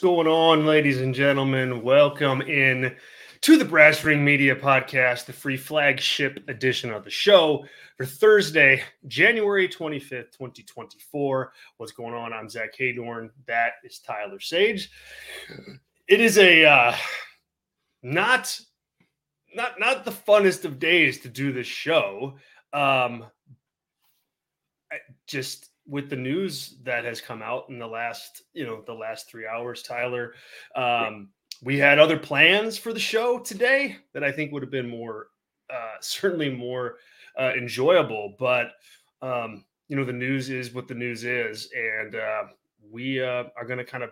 Going on, ladies and gentlemen? Welcome in to the Brass Ring Media Podcast, the free flagship edition of the show for Thursday, January 25th, 2024. What's going on? I'm Zach Haydorn. That is Tyler Sage. It is a uh, not not not the funnest of days to do this show. Um, just with the news that has come out in the last, you know, the last three hours, Tyler, um, we had other plans for the show today that I think would have been more, uh, certainly more uh, enjoyable. But um, you know, the news is what the news is, and uh, we uh, are going to kind of.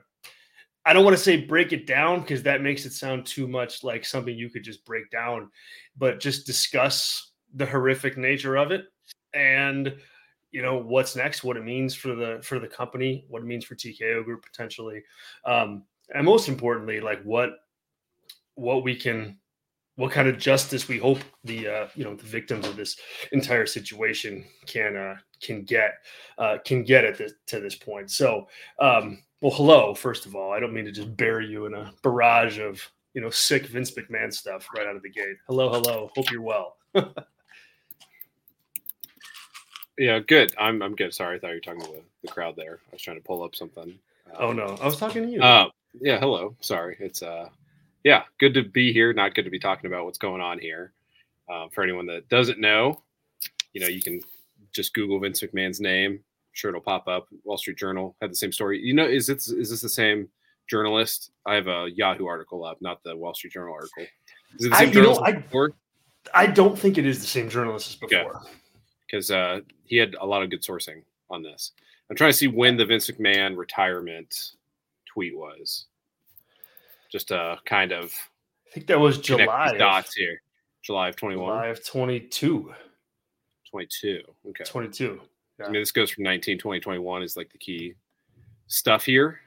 I don't want to say break it down because that makes it sound too much like something you could just break down, but just discuss the horrific nature of it and you know what's next, what it means for the for the company, what it means for TKO Group potentially, um, and most importantly, like what what we can what kind of justice we hope the uh, you know the victims of this entire situation can uh, can get uh, can get at this to this point. So, um, well, hello. First of all, I don't mean to just bury you in a barrage of you know sick Vince McMahon stuff right out of the gate. Hello, hello. Hope you're well. Yeah, good. I'm I'm good. Sorry, I thought you were talking to the, the crowd there. I was trying to pull up something. oh no, I was talking to you. Uh, yeah, hello. Sorry. It's uh yeah, good to be here. Not good to be talking about what's going on here. Um, for anyone that doesn't know, you know, you can just Google Vince McMahon's name. I'm sure it'll pop up. Wall Street Journal had the same story. You know, is this is this the same journalist? I have a Yahoo article up, not the Wall Street Journal article. Is it the I, same you know, journalist I? I don't think it is the same journalist as before. Because uh, he had a lot of good sourcing on this. I'm trying to see when the Vince McMahon retirement tweet was. Just uh, kind of I think that was July. of- dots here. July of 21, July of 22. 22. Okay. 22. I mean, this goes from 19, 20, 21 is like the key stuff here.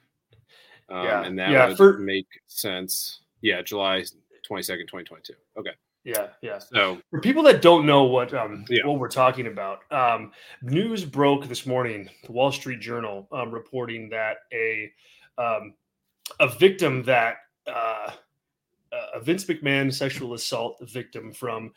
Um, Yeah. And that Yeah, would for- make sense. Yeah, July 22nd, 2022. Okay. Yeah, yeah. So, For people that don't know what um, Yeah. what we're talking about, um, news broke this morning. The Wall Street Journal um, reporting that a um, a victim that uh, a Vince McMahon sexual assault victim from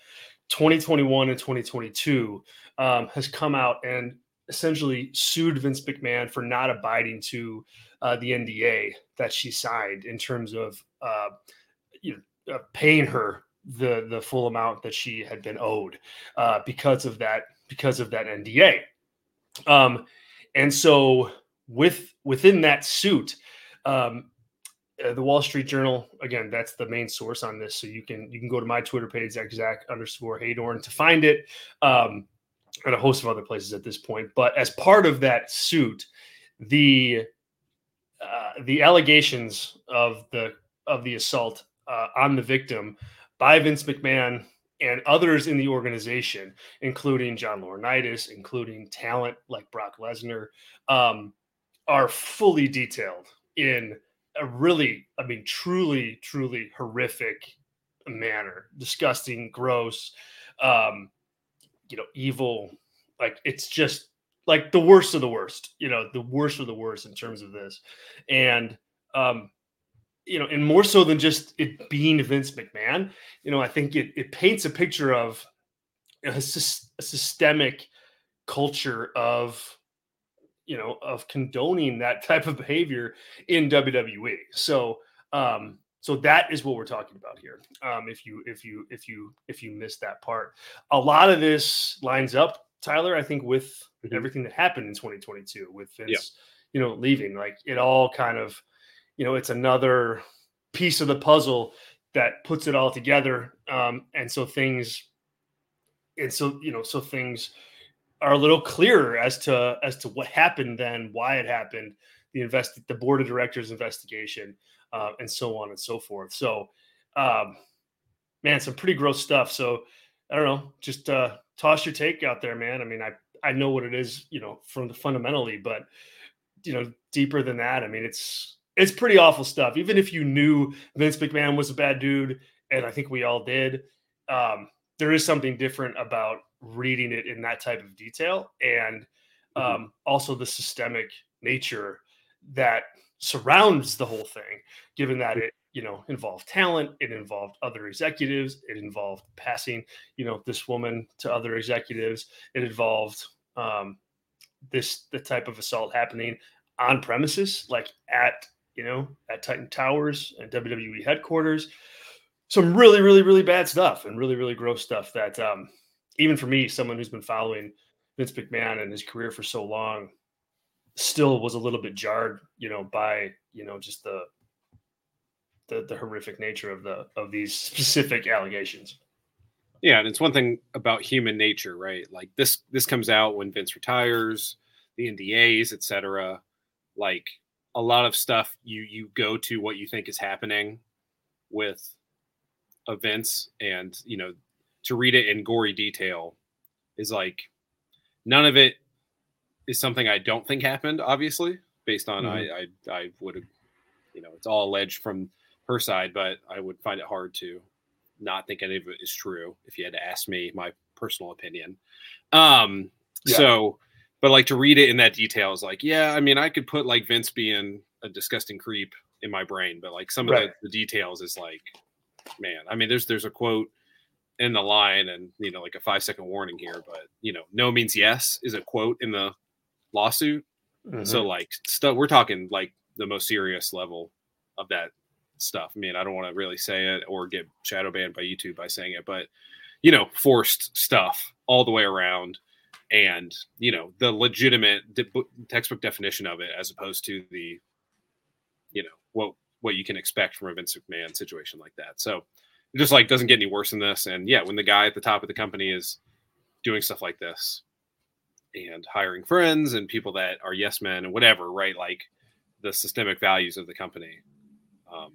2021 and 2022 um, has come out and essentially sued Vince McMahon for not abiding to uh, the NDA that she signed in terms of uh, you know, uh, paying her the the full amount that she had been owed uh, because of that because of that NDA. Um, and so with within that suit, um, uh, the Wall Street Journal again that's the main source on this. So you can you can go to my Twitter page Zach underscore Haydorn to find it, um, and a host of other places at this point. But as part of that suit, the uh, the allegations of the of the assault uh, on the victim by Vince McMahon and others in the organization, including John Laurinaitis, including talent like Brock Lesnar, um, are fully detailed in a really, I mean, truly, truly horrific manner, disgusting, gross, um, you know, evil. Like it's just like the worst of the worst, you know, the worst of the worst in terms of this. And um, you know, and more so than just it being Vince McMahon, you know, I think it it paints a picture of a, a systemic culture of you know of condoning that type of behavior in WWE. So um so that is what we're talking about here. Um if you if you if you if you missed that part. A lot of this lines up Tyler I think with Mhm. everything that happened in 2022 with Vince Yeah. you know leaving like it all kind of you know it's another piece of the puzzle that puts it all together um and so things and so you know so things are a little clearer as to as to what happened then why it happened the invest the board of directors investigation uh, and so on and so forth. So um man some pretty gross stuff. So i don't know just uh toss your take out there man. I mean i i know what it is you know from the fundamentally but you know deeper than that i mean it's it's pretty awful stuff even if you knew vince mcmahon was a bad dude and i think we all did um there is something different about reading it in that type of detail and Mhm. um, also the systemic nature that surrounds the whole thing, given that it you know involved talent, it involved other executives, it involved passing you know this woman to other executives, it involved um, this the type of assault happening on premises, like at you know at Titan Towers and WWE headquarters. Some really, really, really bad stuff and really, really gross stuff that um, even for me, someone who's been following Vince McMahon and his career for so long, still was a little bit jarred, you know, by you know just the the, the horrific nature of the of these specific allegations. Yeah, and it's one thing about human nature, right? Like this this comes out when Vince retires, the NDAs, etc. Like a lot of stuff you you go to what you think is happening with events and you know to read it in gory detail is like none of it is something I don't think happened, obviously, based on mm-hmm. I, I I would you know, it's all alleged from her side, but I would find it hard to not think any of it is true if you had to ask me my personal opinion. Um yeah. so but like to read it in that detail is like, yeah, I mean, I could put like Vince being a disgusting creep in my brain, but like some of right. the, the details is like, man, I mean, there's there's a quote in the line and you know like a five second warning here but you know no means yes is a quote in the lawsuit mm-hmm. so like stuff we're talking like the most serious level of that stuff i mean i don't want to really say it or get shadow banned by youtube by saying it but you know forced stuff all the way around and you know the legitimate textbook definition of it as opposed to the you know what what you can expect from a Vince McMahon situation like that. So it just like doesn't get any worse than this. And yeah, when the guy at the top of the company is doing stuff like this and hiring friends and people that are yes men and whatever, right? Like the systemic values of the company um,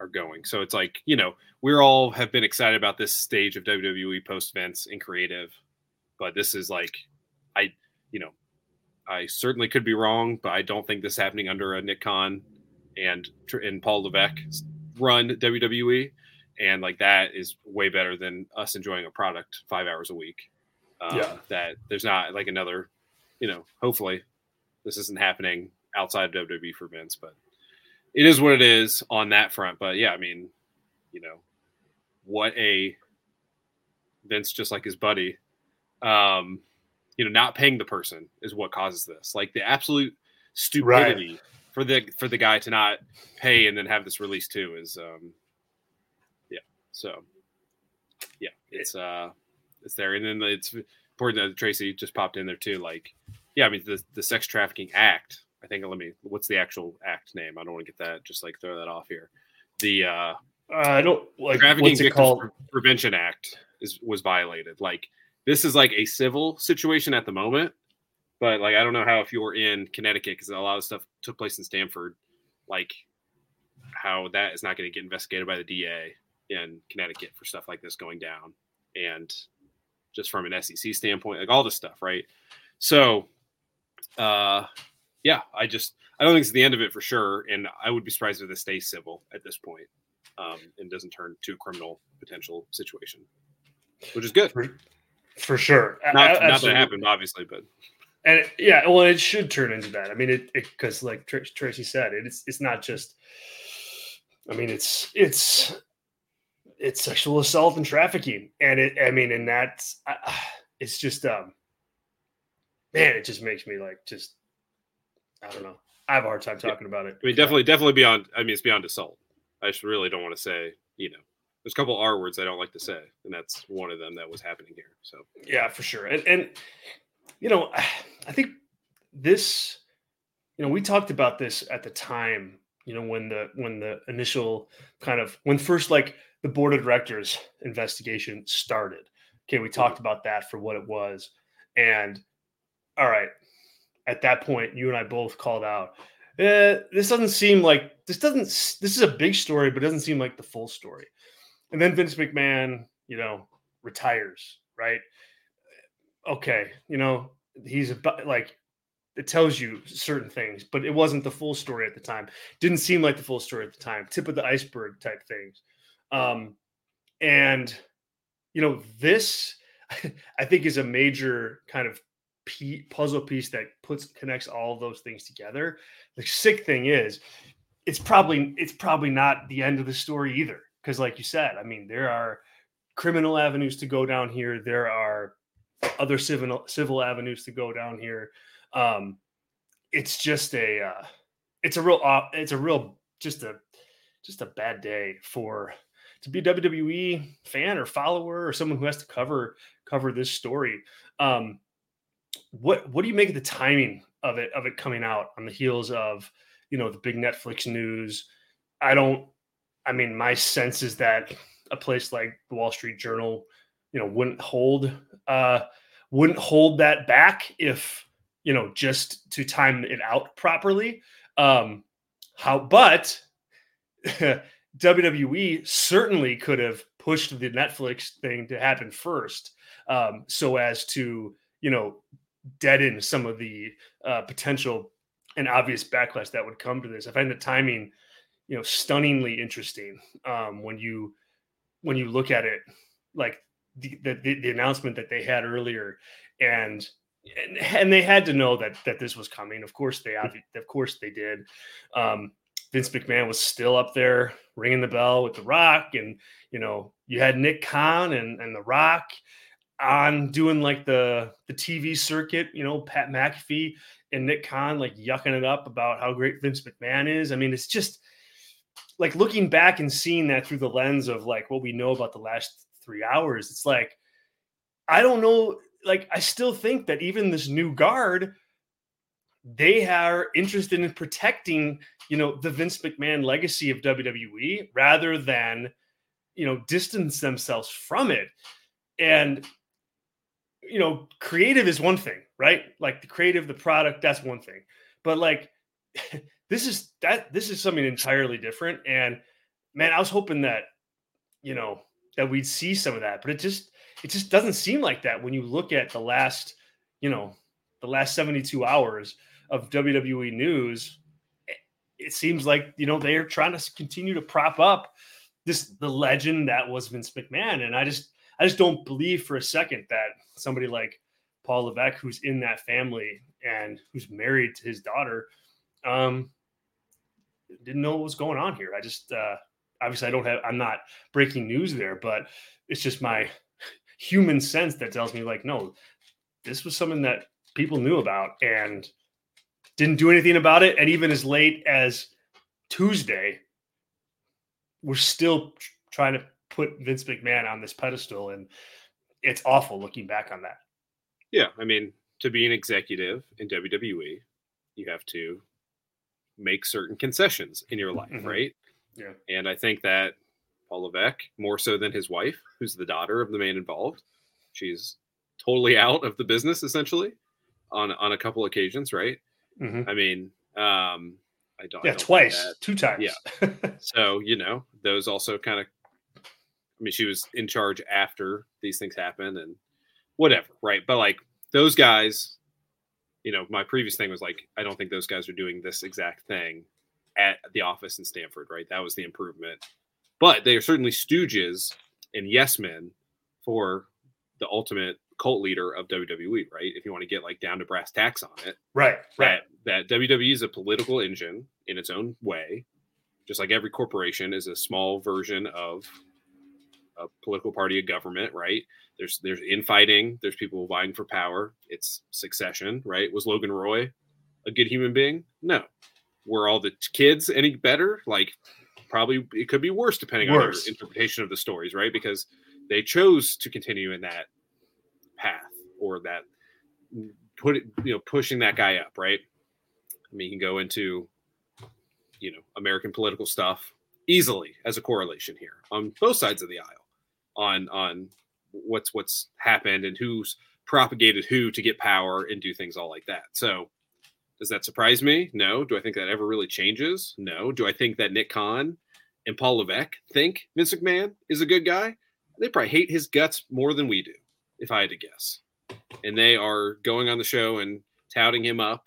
are going. So it's like, you know, we're all have been excited about this stage of WWE post Vince and creative, but this is like, I, you know, I certainly could be wrong, but I don't think this is happening under a Nick Khan and and Paul Levesque run WWE and like that is way better than us enjoying a product five hours a week. Um, yeah, that there's not like another, you know. Hopefully, this isn't happening outside of WWE for Vince, but it is what it is on that front. But yeah, I mean, you know, what a Vince, just like his buddy, um, you know, not paying the person is what causes this. Like the absolute stupidity right. for the for the guy to not pay and then have this release too is um yeah. so yeah, it's uh it's there. And then it's important that Tracy just popped in there too. Like, yeah, I mean the the sex trafficking act. I think let me what's the actual act name? I don't want to get that just like throw that off here. The uh, uh I don't like trafficking victims prevention act is was violated. Like this is like a civil situation at the moment, but like I don't know how if you're in Connecticut because a lot of stuff took place in Stamford, like how that is not going to get investigated by the DA in Connecticut for stuff like this going down, and just from an SEC standpoint, like all this stuff, right? So, uh, yeah, I just I don't think it's the end of it for sure, and I would be surprised if this stays civil at this point, um, and doesn't turn to a criminal potential situation, which is good for, sure. Not, not that happened, obviously, but and it, yeah, well, it should turn into that. I mean, it because like Tr- Tracy said, it, it's it's not just. I mean, it's it's it's sexual assault and trafficking, and it. I mean, and that's it's just um, man, it just makes me like just I don't know. I have a hard time talking yeah. about it. I mean, definitely, definitely beyond. I mean, it's beyond assault. I just really don't want to say, you know, there's a couple R words I don't like to say, and that's one of them that was happening here. So yeah, for sure. And and you know, I think this, you know, we talked about this at the time. You know, when the when the initial kind of when first like the board of directors investigation started. Okay, we talked about that for what it was. And all right, at that point, you and I both called out. Eh, this doesn't seem like this doesn't this is a big story, but it doesn't seem like the full story. And then Vince McMahon, you know, retires, right? Okay, you know, he's about like it tells you certain things, but it wasn't the full story at the time. Didn't seem like the full story at the time. Tip of the iceberg type things. Um, and you know, this I think is a major kind of puzzle piece that puts connects all those things together. The sick thing is, it's probably it's probably not the end of the story either. Because, like you said, I mean, there are criminal avenues to go down here. There are other civil civil avenues to go down here. Um, it's just a uh, it's a real it's a real just a just a bad day for to be a WWE fan or follower or someone who has to cover cover this story. Um, what what do you make of the timing of it of it coming out on the heels of you know the big Netflix news? I don't. I mean, my sense is that a place like the Wall Street Journal, you know, wouldn't hold uh, wouldn't hold that back if you know just to time it out properly. Um, how, but WWE certainly could have pushed the Netflix thing to happen first, um, so as to you know deaden some of the uh, potential and obvious backlash that would come to this. I find the timing, you know, stunningly interesting um, when you when you look at it, like the, the the announcement that they had earlier, and and, and they had to know that that this was coming. Of course they of course they did. Um, Vince McMahon was still up there ringing the bell with The Rock, and you know you had Nick Khan and and The Rock on doing like the the TV circuit. You know Pat McAfee and Nick Khan like yucking it up about how great Vince McMahon is. I mean, it's just like looking back and seeing that through the lens of like what we know about the last three hours. It's like I don't know. Like I still think that even this new guard they are interested in protecting, you know, the Vince McMahon legacy of WWE rather than, you know, distance themselves from it. And, you know, creative is one thing, right? Like the creative, the product, that's one thing. But like, this is that this is something entirely different. And man, I was hoping that, you know, that we'd see some of that, but it just it just doesn't seem like that when you look at the last, you know, the last 72 hours of WWE news, it seems like you know they are trying to continue to prop up this the legend that was Vince McMahon, and I just I just don't believe for a second that somebody like Paul Levesque, who's in that family and who's married to his daughter, um, didn't know what was going on here. I just uh, obviously I don't have I'm not breaking news there, but it's just my human sense that tells me like no, this was something that people knew about and didn't do anything about it. And even as late as Tuesday, we're still trying to put Vince McMahon on this pedestal. And it's awful looking back on that. Yeah. I mean, to be an executive in WWE, you have to make certain concessions in your life, mm-hmm. right? Yeah. And I think that Paul Levesque, more so than his wife, who's the daughter of the man involved, she's totally out of the business essentially on on a couple occasions, right? Mm-hmm. I mean, um, I don't. Yeah, I don't twice, two times. Yeah. so you know, those also kind of. I mean, she was in charge after these things happened, and whatever, right? But like those guys, you know, my previous thing was like, I don't think those guys are doing this exact thing at the office in Stamford, right? That was the improvement. But they are certainly stooges and yes men for the ultimate cult leader of WWE, right? If you want to get like down to brass tacks on it, right? Right. That, that WWE is a political engine in its own way, just like every corporation is a small version of a political party, a government, right? There's there's infighting, there's people vying for power. It's succession, right? Was Logan Roy a good human being? No. Were all the kids any better? Like probably it could be worse depending worse. on your interpretation of the stories, right? Because they chose to continue in that path or that put it, you know, pushing that guy up, right? I mean, you can go into, you know, American political stuff easily as a correlation here on both sides of the aisle on on what's what's happened and who's propagated who to get power and do things all like that. So does that surprise me? No. Do I think that ever really changes? No. Do I think that Nick Khan and Paul Levesque think Vince McMahon is a good guy? They probably hate his guts more than we do if I had to guess. And they are going on the show and touting him up.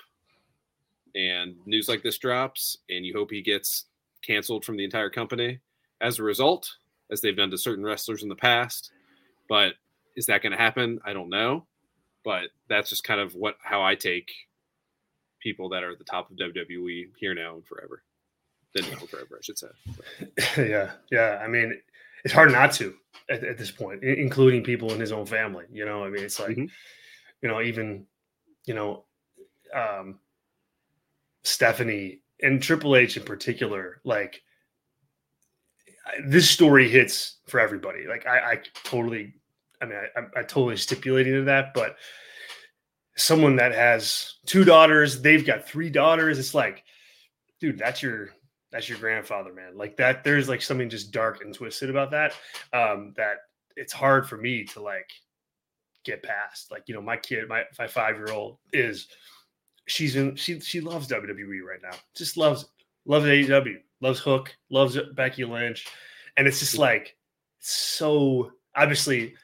And news like this drops, and you hope he gets canceled from the entire company as a result, as they've done to certain wrestlers in the past. But is that going to happen? I don't know. but that's just kind of what how I take people that are at the top of WWE here now and forever. Then now and forever, I should say. yeah, yeah. I mean, it's hard not to at, at, this point, including people in his own family. You know, I mean, it's like, mm-hmm. you know, even, you know, um, Stephanie and Triple H in particular, like this story hits for everybody. Like I, I totally, I mean, I, I totally stipulated to that, but someone that has two daughters, they've got three daughters. It's like, dude, that's your that's your grandfather, man. Like that, there's like something just dark and twisted about that. Um, that it's hard for me to like get past. Like, you know, my kid, my my five year old is she's in she she loves WWE right now. Just loves loves AEW, loves Hook, loves Becky Lynch, and it's just like so obviously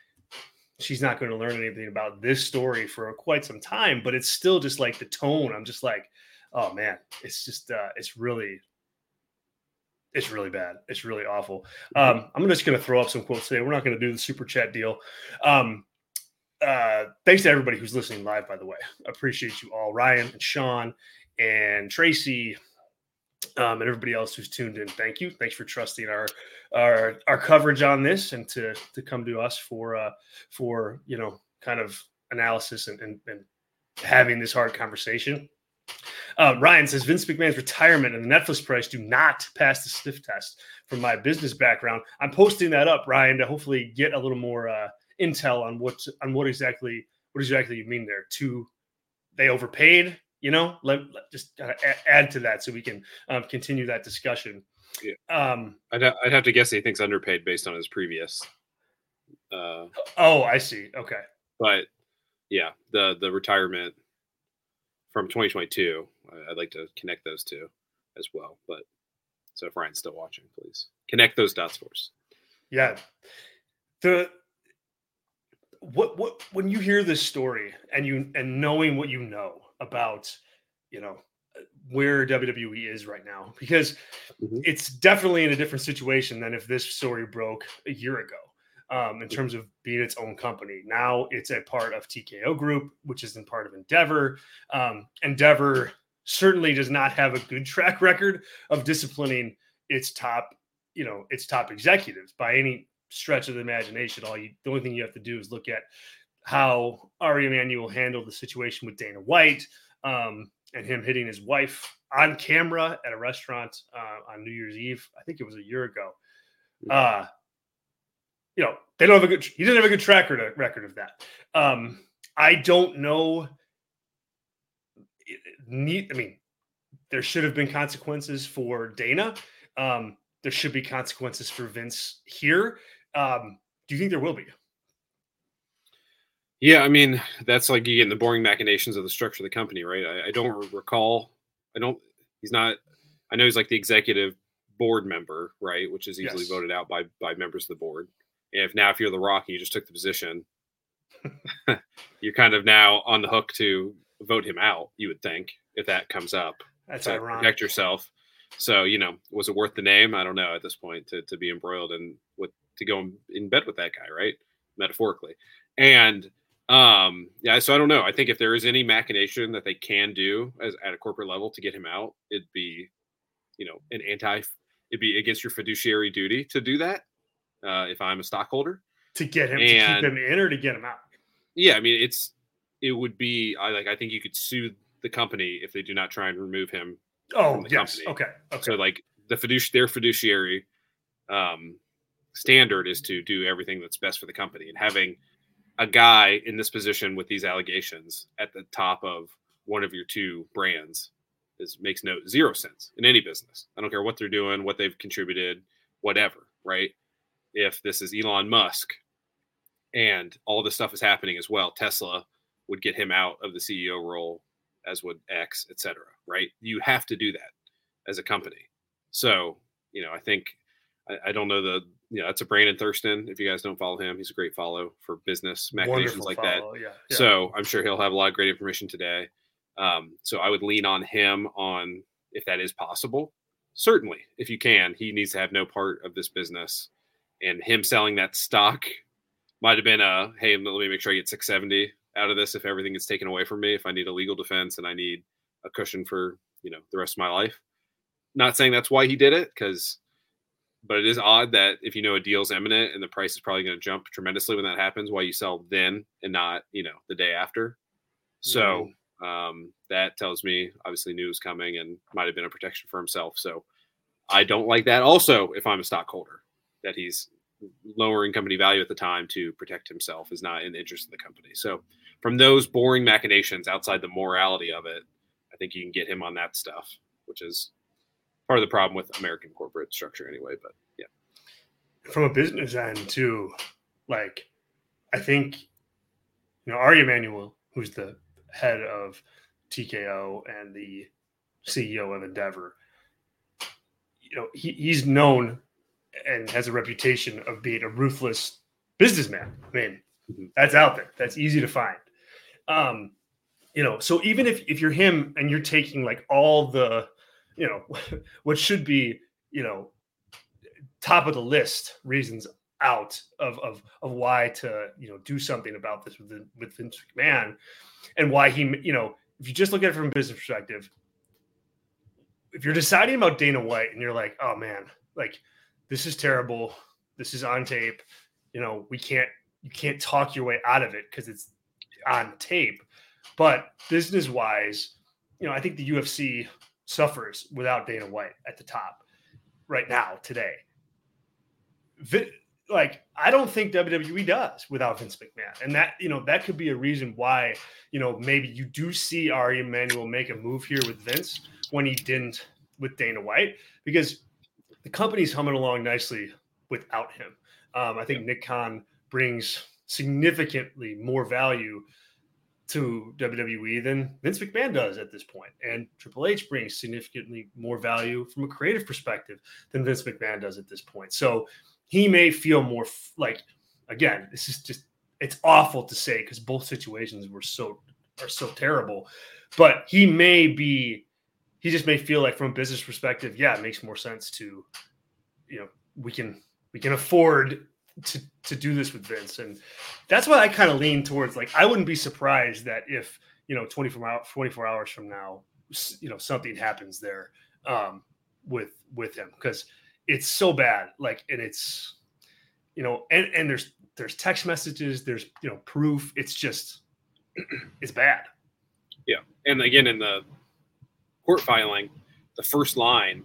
she's not going to learn anything about this story for quite some time but it's still just like the tone. I'm just like oh man it's just uh it's really it's really bad. It's really awful. Mm-hmm. um i'm just going to throw up some quotes today. We're not going to do the super chat deal. Um uh thanks to everybody who's listening live by the way. Appreciate you all ryan and sean and tracy um, and everybody else who's tuned in. Thank you. Thanks for trusting our our our coverage on this and to to come to us for uh, for you know kind of analysis and, and, and having this hard conversation. Uh, Ryan says Vince McMahon's retirement and the Netflix price do not pass the sniff test. From my business background, I'm posting that up, Ryan, to hopefully get a little more uh, intel on what on what exactly what exactly you mean there. To they overpaid you know let, let just add to that so we can um, continue that discussion. Yeah. um I'd, ha- I'd have to guess he thinks underpaid based on his previous uh oh i see. Okay. but yeah the the retirement from 2022 i'd like to connect those two as well but so if ryan's still watching please connect those dots for us. Yeah. The what what when you hear this story and you and knowing what you know about you know where WWE is right now because mm-hmm. it's definitely in a different situation than if this story broke a year ago um, in terms of being its own company. Now it's a part of TKO Group, which is in part of Endeavor. Um, Endeavor certainly does not have a good track record of disciplining its top, you know, its top executives by any stretch of the imagination. All you, the only thing you have to do is look at how Ari Emanuel handled the situation with Dana White um, and him hitting his wife on camera at a restaurant uh, on New Year's Eve. I think it was a year ago. Uh, you know, they don't have a good. He doesn't have a good track record of that. Um, I don't know. Neat. I mean, there should have been consequences for Dana. Um, there should be consequences for Vince here. Um, do you think there will be? Yeah, I mean that's like you get in the boring machinations of the structure of the company, right? I, I don't recall. I don't. He's not. I know he's like the executive board member, right? Which is easily yes. voted out by by members of the board. And If now if you're the Rock and you just took the position, you're kind of now on the hook to vote him out. You would think if that comes up, that's to ironic. protect yourself. So you know, was it worth the name? I don't know at this point to to be embroiled in with to go in bed with that guy, right? Metaphorically, and um, yeah, so I don't know. I think if there is any machination that they can do as at a corporate level to get him out, it'd be, you know, an anti. It'd be against your fiduciary duty to do that. Uh, if I'm a stockholder, to get him and, to keep him in or to get him out. Yeah, I mean, it's it would be. I like. I think you could sue the company if they do not try and remove him. Oh yes, company. okay. Okay. So like the fiduci- their fiduciary um, standard is to do everything that's best for the company, and having a guy in this position with these allegations at the top of one of your two brands is makes no zero sense in any business. I don't care what they're doing, what they've contributed, whatever, right? If this is Elon Musk and all this stuff is happening as well, Tesla would get him out of the CEO role, as would X, et cetera, right? You have to do that as a company. So, you know, I think I, I don't know the yeah, that's a Brandon Thurston. If you guys don't follow him, he's a great follow for business machinations like follow. that. Yeah, yeah. So I'm sure he'll have a lot of great information today. Um, so I would lean on him on if that is possible. Certainly, if you can, he needs to have no part of this business. And him selling that stock might have been a hey, let me make sure I get 670 out of this if everything gets taken away from me, if I need a legal defense and I need a cushion for, you know, the rest of my life. Not saying that's why he did it, because but it is odd that if you know a deal's imminent and the price is probably going to jump tremendously when that happens, why you sell then and not, you know, the day after. So mm. um, that tells me obviously news coming and might have been a protection for himself. So I don't like that. Also, if I'm a stockholder, that he's lowering company value at the time to protect himself is not in the interest of the company. So from those boring machinations outside the morality of it, I think you can get him on that stuff, which is part of the problem with American corporate structure anyway. But yeah, from a business end too, like I think you know Ari Emanuel, who's the head of TKO and the CEO of Endeavor, you know he, he's known and has a reputation of being a ruthless businessman. I mean, mm-hmm. that's out there. That's easy to find. Um, you know, so even if if you're him and you're taking like all the you know, what should be, you know, top of the list reasons out of of of why to you know do something about this with with Vince McMahon, and why he you know if you just look at it from a business perspective, if you're deciding about Dana White and you're like, oh man, like this is terrible, this is on tape, you know, we can't you can't talk your way out of it because it's on tape, but business wise, you know, I think the UFC suffers without Dana White at the top right now today. like I don't think WWE does without Vince McMahon, and that you know that could be a reason why you know maybe you do see Ari Emanuel make a move here with Vince when he didn't with Dana White because the company's humming along nicely without him. Um, I think Nick Khan brings significantly more value to WWE than Vince McMahon does at this point. And Triple H brings significantly more value from a creative perspective than Vince McMahon does at this point. So he may feel more f- like, again, this is just, it's awful to say because both situations were so, are so terrible. But he may be, he just may feel like from a business perspective, yeah, it makes more sense to, you know, we can, we can afford to to do this with Vince, and that's why I kind of lean towards like I wouldn't be surprised that if you know 24 hours 24 hours from now, you know something happens there um, with with him because it's so bad. Like, and it's you know, and and there's there's text messages, there's you know proof. It's just it's bad. Yeah, and again in the court filing, the first line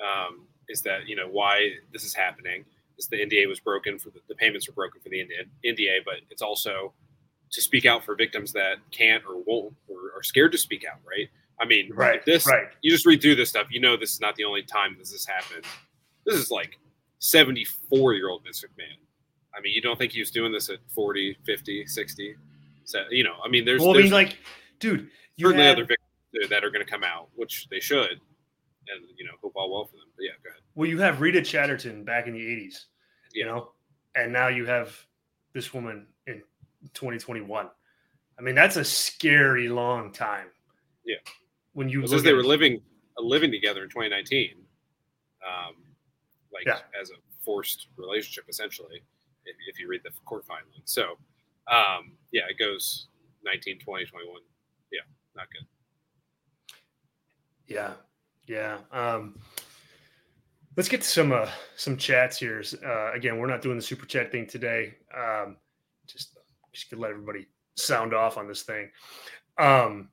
um, is that you know why this is happening the NDA was broken for the, the payments were broken for the NDA, but it's also to speak out for victims that can't or won't or are scared to speak out, right? I mean, right, this right. you just read through this stuff, you know this is not the only time this has happened. This is like 74 year old Vince McMahon. I mean, you don't think he was doing this at 40, 50, 60? So, you know, I mean, there's, well, there's I mean, like, dude, you certainly had... other victims that are going to come out, which they should, and you know, hope all well for them. But yeah, go ahead. Well, you have Rita Chatterton back in the 80s, you know, and now you have this woman in 2021. I mean, that's a scary long time. Yeah. When you because they were living living together in 2019, um, like yeah. as a forced relationship, essentially, if, if you read the court filing. So, um, yeah, it goes 19, 20, 21. Yeah, not good. Yeah. Yeah. Um, let's get to some uh, some chats here. Uh, again, we're not doing the super chat thing today. Um, just just to let everybody sound off on this thing. Um,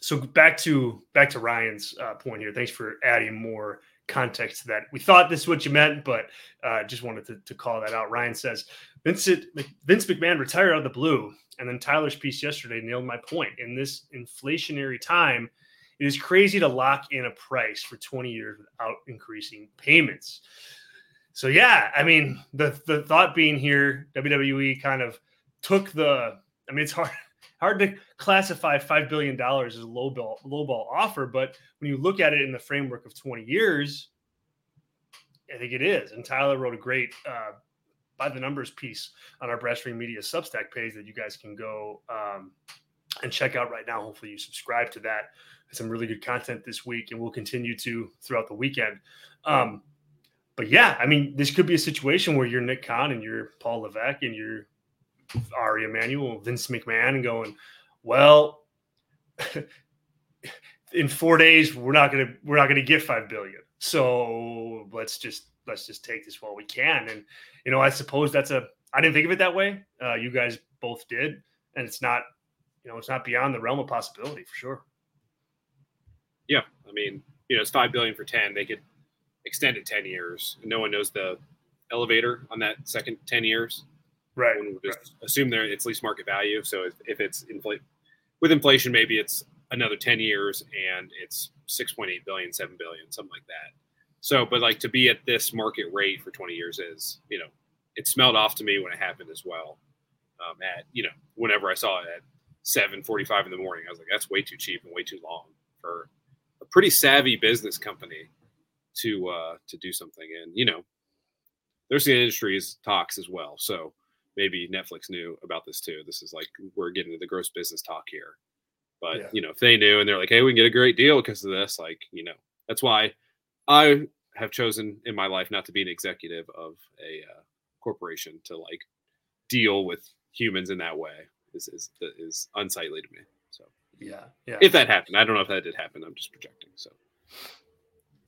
so back to back to Ryan's uh, point here. Thanks for adding more context to that. We thought this is what you meant, but uh, just wanted to, to call that out. Ryan says Vincent Vince McMahon retired out of the blue, and then Tyler's piece yesterday nailed my point. In this inflationary time, it is crazy to lock in a price for 20 years without increasing payments. So yeah, I mean the the thought being here, WWE kind of took the. I mean, it's hard hard to classify five billion dollars as a low ball low ball offer, but when you look at it in the framework of 20 years, I think it is. And Tyler wrote a great uh, by the numbers piece on our Brass Media Substack page that you guys can go um, and check out right now. Hopefully, you subscribe to that some really good content this week, and we'll continue to throughout the weekend. Um, but yeah, I mean, this could be a situation where you're Nick Khan and you're Paul Levesque and you're Ari Emanuel, Vince McMahon, and going, well, in four days we're not gonna we're not gonna get five billion. So let's just let's just take this while we can. And you know, I suppose that's a I didn't think of it that way. Uh, you guys both did, and it's not you know it's not beyond the realm of possibility for sure. Yeah, I mean, you know, it's five billion for ten. They could extend it ten years. No one knows the elevator on that second ten years. Right. We'll just right. assume there it's least market value. So if, if it's inflate with inflation, maybe it's another 10 years and it's 6.8 billion, 7 billion, something like that. So, but like to be at this market rate for 20 years is, you know, it smelled off to me when it happened as well. Um, at, you know, whenever I saw it at 7.45 in the morning, I was like, that's way too cheap and way too long for a pretty savvy business company to, uh, to do something. And, you know, there's the industry's talks as well. So maybe Netflix knew about this too. This is like, we're getting to the gross business talk here. But Yeah. you know, if they knew and they're like, "Hey, we can get a great deal because of this," like you know, that's why I have chosen in my life not to be an executive of a uh, corporation to like deal with humans in that way. Is is is unsightly to me. So Yeah. Yeah. if that happened, I don't know if that did happen. I'm just projecting. So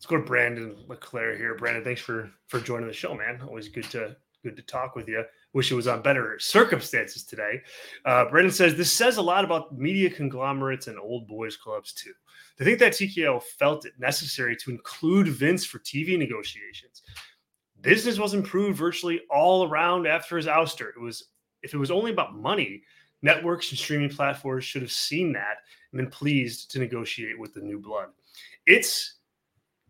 Let's go to Brandon LeClaire here. Brandon, thanks for for joining the show, man. Always good to good to talk with you. Wish it was on better circumstances today. Uh, Brandon says this says a lot about media conglomerates and old boys clubs too. To think that TKO felt it necessary to include Vince for TV negotiations. Business was improved virtually all around after his ouster. It was if it was only about money, networks and streaming platforms should have seen that and been pleased to negotiate with the new blood. It's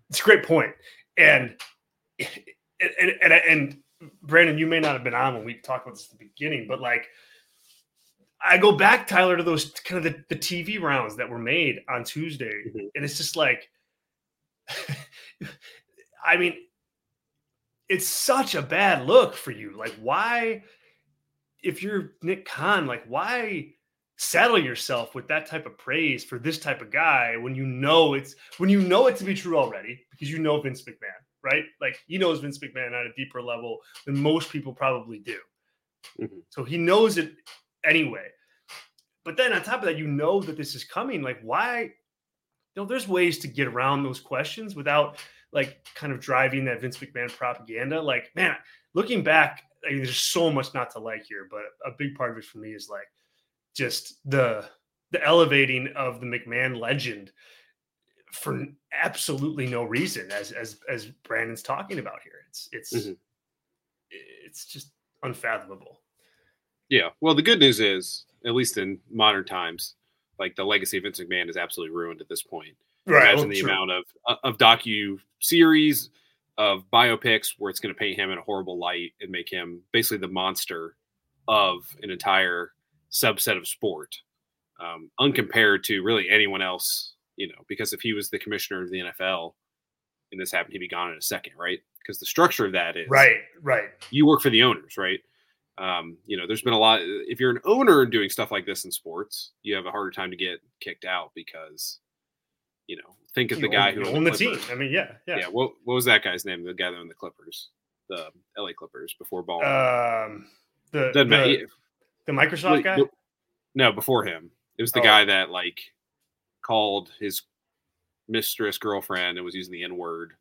it's a great point. And and and, and Brandon, you may not have been on when we talked about this at the beginning, but like I go back, Tyler, to those kind of the, the TV rounds that were made on Tuesday. Mhm. And it's just like I mean, it's such a bad look for you. Like, why, if you're Nick Khan, like, why saddle yourself with that type of praise for this type of guy when you know it's when you know it to be true already because you know Vince McMahon, right? Like he knows Vince McMahon at a deeper level than most people probably do. Mhm. So he knows it anyway. But then on top of that, you know that this is coming. Like, why? You know, there's ways to get around those questions without like kind of driving that Vince McMahon propaganda. Like, man, looking back, I mean, there's so much not to like here, but a big part of it for me is like just the the elevating of the McMahon legend for absolutely no reason, as as as Brandon's talking about here. It's it's Mhm. it's just unfathomable. yeah. Well, the good news is, at least in modern times, like the legacy of Vince McMahon is absolutely ruined at this point. Right. imagine the amount of uh, of docu series of biopics where it's going to paint him in a horrible light and make him basically the monster of an entire subset of sport um, uncompared to really anyone else you know because if he was the commissioner of the nfl and this happened he'd be gone in a second right because the structure of that is Right. Right. you work for the owners, right? Um, you know, there's been a lot. If you're an owner doing stuff like this in sports, you have a harder time to get kicked out because, you know, think of the guy who owned own the team. I mean, yeah, Yeah. yeah. What What was that guy's name? The guy that owned the Clippers, the L.A. Clippers before Ball. Um, the Doesn't the, the Microsoft Wait, guy. no- No, before him, it was the Oh. guy that like called his mistress girlfriend and was using the N word.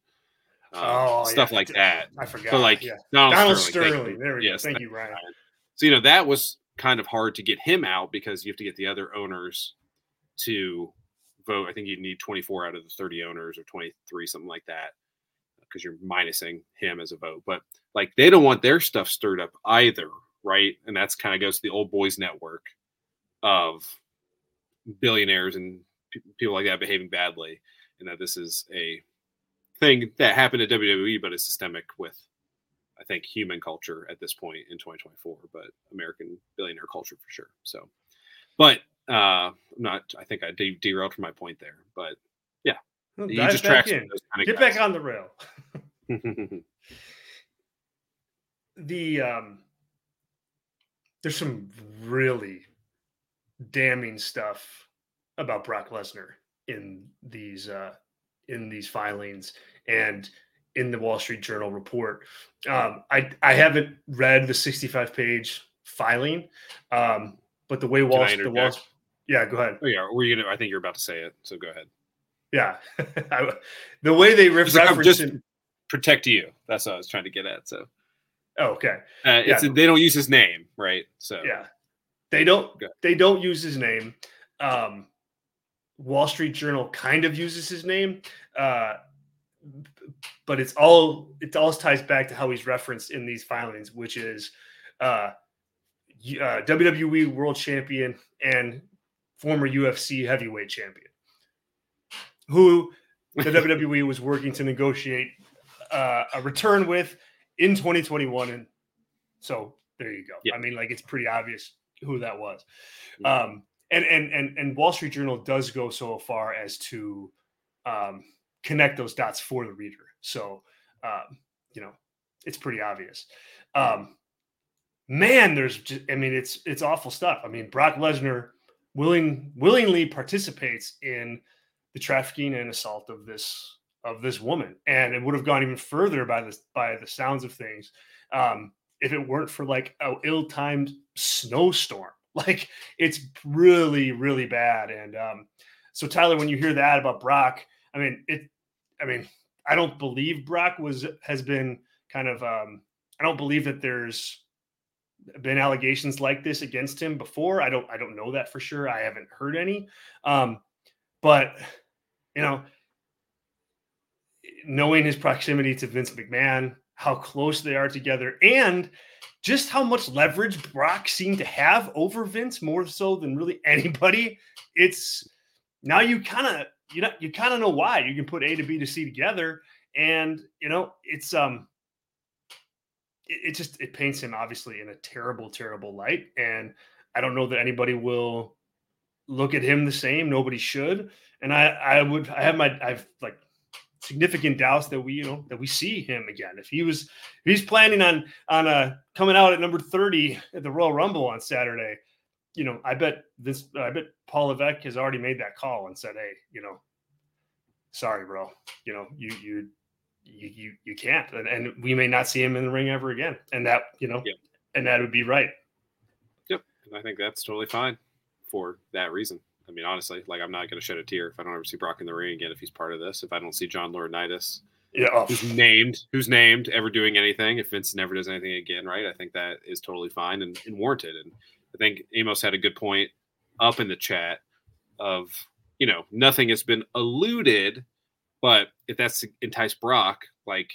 Um, Oh, stuff yeah. like that. I forgot. So like yeah. Donald, Donald Sterling. Sterling. There we Yes, go. Thank you, Ryan. So you know that was kind of hard to get him out because you have to get the other owners to vote. I think you need 24 out of the 30 owners or 23, something like that, because you're minusing him as a vote. But like they don't want their stuff stirred up either, right? And that's kind of goes to the old boys network of billionaires and pe- people like that behaving badly, and that this is a thing that happened at WWE, but is systemic with I think human culture at this point in 2024, but American billionaire culture for sure. So, but uh, I'm not. I think I de- derailed from my point there, but Well, he dive just back in. those kind of Get back on the rail. The um, there's some really damning stuff about Brock Lesnar in these uh, in these filings and in the Wall Street Journal report. Um, I I haven't read the 65 page filing. Um, but the way Wall, the Wall, yeah, go ahead. Oh yeah, were you gonna? I think you're about to say it, so go ahead. Yeah, the way they re- reference just protect you. That's what I was trying to get at. So, oh, okay, uh, yeah. they don't use his name, right? So yeah, they don't. They don't use his name. Um, Wall Street Journal kind of uses his name, uh, but it's all it all ties back to how he's referenced in these filings, which is uh, uh, WWE World Champion and former UFC Heavyweight Champion, who the WWE was working to negotiate uh, a return with in 2021, and so there you go. Yeah. I mean, like it's pretty obvious who that was. Um, and and and and Wall Street Journal does go so far as to um, connect those dots for the reader. So um, you know, it's pretty obvious. Um, man, there's just, I mean, it's it's awful stuff. I mean, Brock Lesnar willing willingly participates in the trafficking and assault of this of this woman, and it would have gone even further by this by the sounds of things um, if it weren't for like a ill-timed snowstorm Like it's really, really bad. And um, so Tyler, when you hear that about Brock, I mean, it, I mean, I don't believe Brock was has been kind of um, I don't believe that there's been allegations like this against him before. I don't I don't know that for sure. I haven't heard any. Um, but you know, knowing his proximity to Vince McMahon, how close they are together, and just how much leverage Brock seemed to have over Vince more so than really anybody. It's now you kind of you know you kind of know why you can put A to B to C together, and you know it's um it, it just it paints him obviously in a terrible terrible light, and I don't know that anybody will look at him the same. Nobody should, and I I would I have my I've like significant doubts that we you know that we see him again. If he was if he's planning on on uh coming out at number 30 at the Royal Rumble on Saturday, you know, I bet this I bet Paul Levesque has already made that call and said, Hey, you know, sorry, bro. You know, you you you you, you can't. And, and we may not see him in the ring ever again. And that, you know, yep. and that would be right. Yep. And I think that's totally fine for that reason. I mean, honestly, like I'm not going to shed a tear if I don't ever see Brock in the ring again if he's part of this. If I don't see John Laurinaitis, yeah, oh. who's named, who's named, ever doing anything. If Vince never does anything again, right? I think that is totally fine and, and warranted. And I think Amos had a good point up in the chat of you know nothing has been alluded, but if that's to entice Brock, like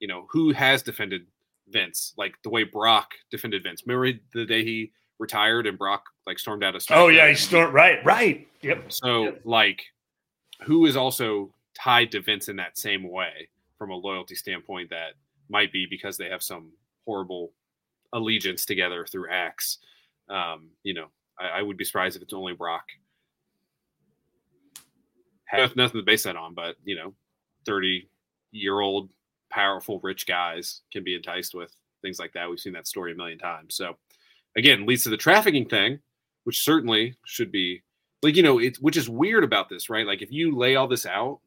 you know who has defended Vince like the way Brock defended Vince. Remember the day he retired and Brock like stormed out of Oh yeah, he stormed right, right. Yep. So yep. like who is also tied to Vince in that same way from a loyalty standpoint that might be because they have some horrible allegiance together through acts. Um, you know, I, I would be surprised if it's only Brock. Nothing to base that on, but you know, 30 year old powerful rich guys can be enticed with things like that. We've seen that story a million times. So again leads to the trafficking thing, which certainly should be like you know it's which is weird about this, right? Like if you lay all this out,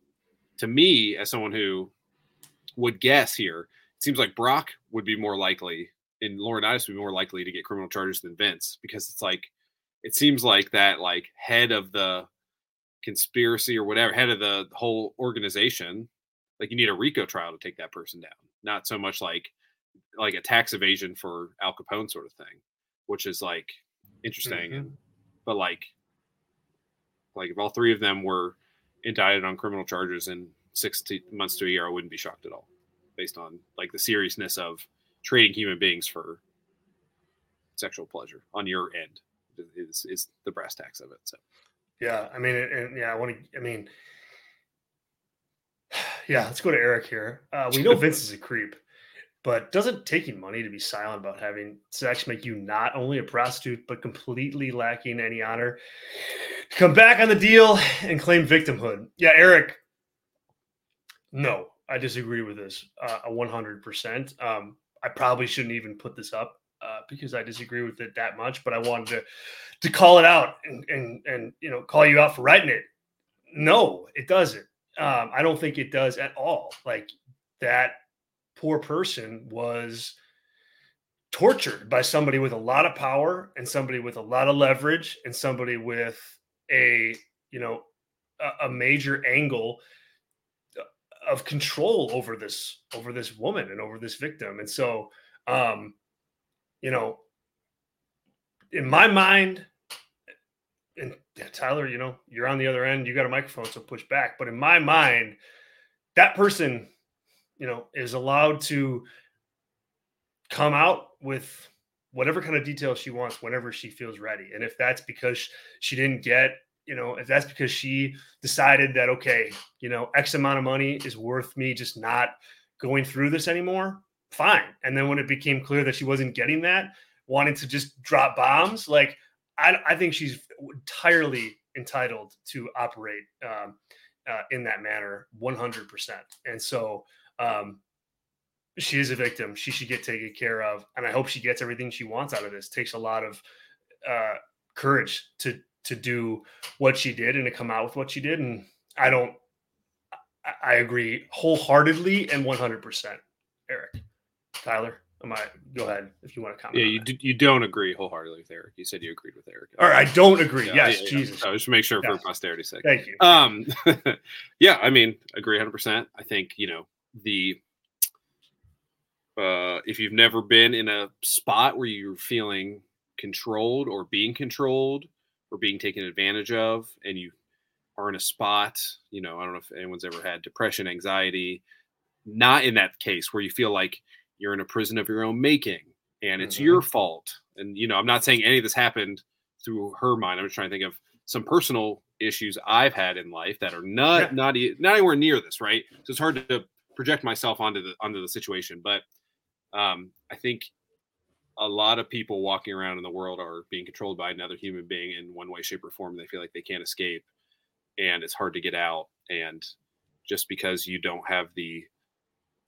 to me as someone who would guess here, it seems like Brock would be more likely and Laurinaitis would be more likely to get criminal charges than Vince because it's like it seems like that like head of the conspiracy or whatever head of the whole organization like you need a rico trial to take that person down not so much like like a tax evasion for al capone sort of thing which is like interesting. Mm-hmm. And but like like if all three of them were indicted on criminal charges in six to months to a year, I wouldn't be shocked at all, based on like the seriousness of trading human beings for sexual pleasure on your end is is the brass tacks of it. So yeah, I mean, and yeah, I want to. I mean, yeah, let's go to Eric here. Uh, we know Vince is a creep. But doesn't taking money to be silent about having sex make you not only a prostitute, but completely lacking any honor? Come back on the deal and claim victimhood. Yeah, Eric. No, I disagree with this uh, a 100%. Um, I probably shouldn't even put this up uh, because I disagree with it that much, but I wanted to to call it out and and, and you know call you out for writing it. No, it doesn't. Um, I don't think it does at all. Like that poor person was tortured by somebody with a lot of power and somebody with a lot of leverage and somebody with a you know a, a major angle of control over this over this woman and over this victim and so um you know in my mind and Tyler, you know, you're on the other end, you got a microphone, so push back. But in my mind, that person, you know, is allowed to come out with whatever kind of details she wants whenever she feels ready. And if that's because she didn't get, you know, if that's because she decided that, okay, you know, X amount of money is worth me just not going through this anymore, fine. And then when it became clear that she wasn't getting that, wanting to just drop bombs, like, I, I think she's entirely entitled to operate um, uh, in that manner 100%. And so, um, she is a victim. She should get taken care of, and I hope she gets everything she wants out of this. It takes a lot of uh, courage to to do what she did and to come out with what she did. And I don't. I, agree wholeheartedly and one hundred percent. Eric, Tyler, am I? Go ahead if you want to comment. Yeah, you d- you don't agree wholeheartedly with Eric. You said you agreed with Eric. Or I don't agree. Yeah, yes, yeah, yeah. Jesus. So just make sure Yes. for posterity's sake. Thank you. Um, yeah, I mean, agree 100%. I think, you know, the, uh, if you've never been in a spot where you're feeling controlled or being controlled or being taken advantage of, and you are in a spot, you know, I don't know if anyone's ever had depression, anxiety, not in that case where you feel like you're in a prison of your own making and it's Mhm. your fault. And, you know, I'm not saying any of this happened through her mind. I'm just trying to think of some personal issues I've had in life that are not Yeah. not not anywhere near this, right? So it's hard to project myself onto the onto the situation, but um, I think a lot of people walking around in the world are being controlled by another human being in one way, shape, or form. They feel like they can't escape, and it's hard to get out. And just because you don't have the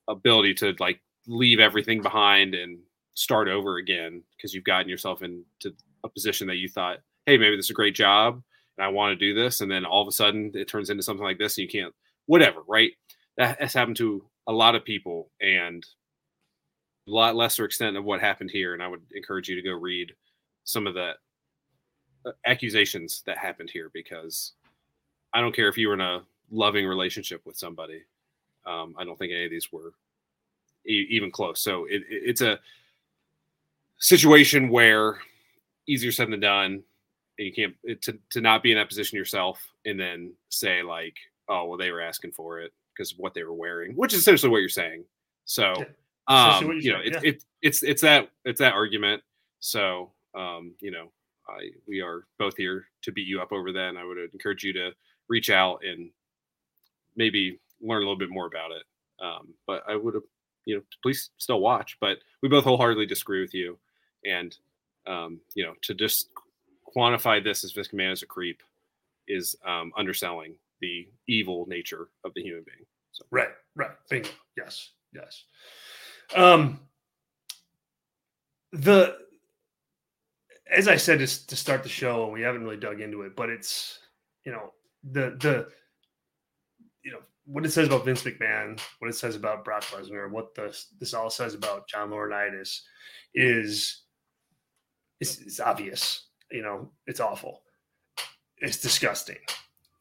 ability to like leave everything behind and start over again because you've gotten yourself into a position that you thought, hey, maybe this is a great job and I want to do this, and then all of a sudden it turns into something like this, and you can't, whatever, right? That has happened to a lot of people, and a lot lesser extent of what happened here. And I would encourage you to go read some of the uh, accusations that happened here because I don't care if you were in a loving relationship with somebody. Um, I don't think any of these were even close. So it, it, it's a situation where easier said than done. And you can't it, to to not be in that position yourself, and then say like, oh well, they were asking for it because of what they were wearing, which is essentially what you're saying. So, Yeah. Um, you know, saying, it's it's it's it's that it's that argument. So, um, you know, I we are both here to beat you up over that, and I would encourage you to reach out and maybe learn a little bit more about it. Um, but I would have, you know, please still watch. But we both wholeheartedly disagree with you, and um, you know, to just quantify this as Vince McMahon as a creep is um, underselling the evil nature of the human being. So Right, right. Bingo. Yes, yes. Um, the as I said to, to start the show, and we haven't really dug into it, but it's you know the the you know what it says about Vince McMahon, what it says about Brock Lesnar, what the this all says about John Laurinaitis is it's, it's obvious. You know, it's awful. It's disgusting,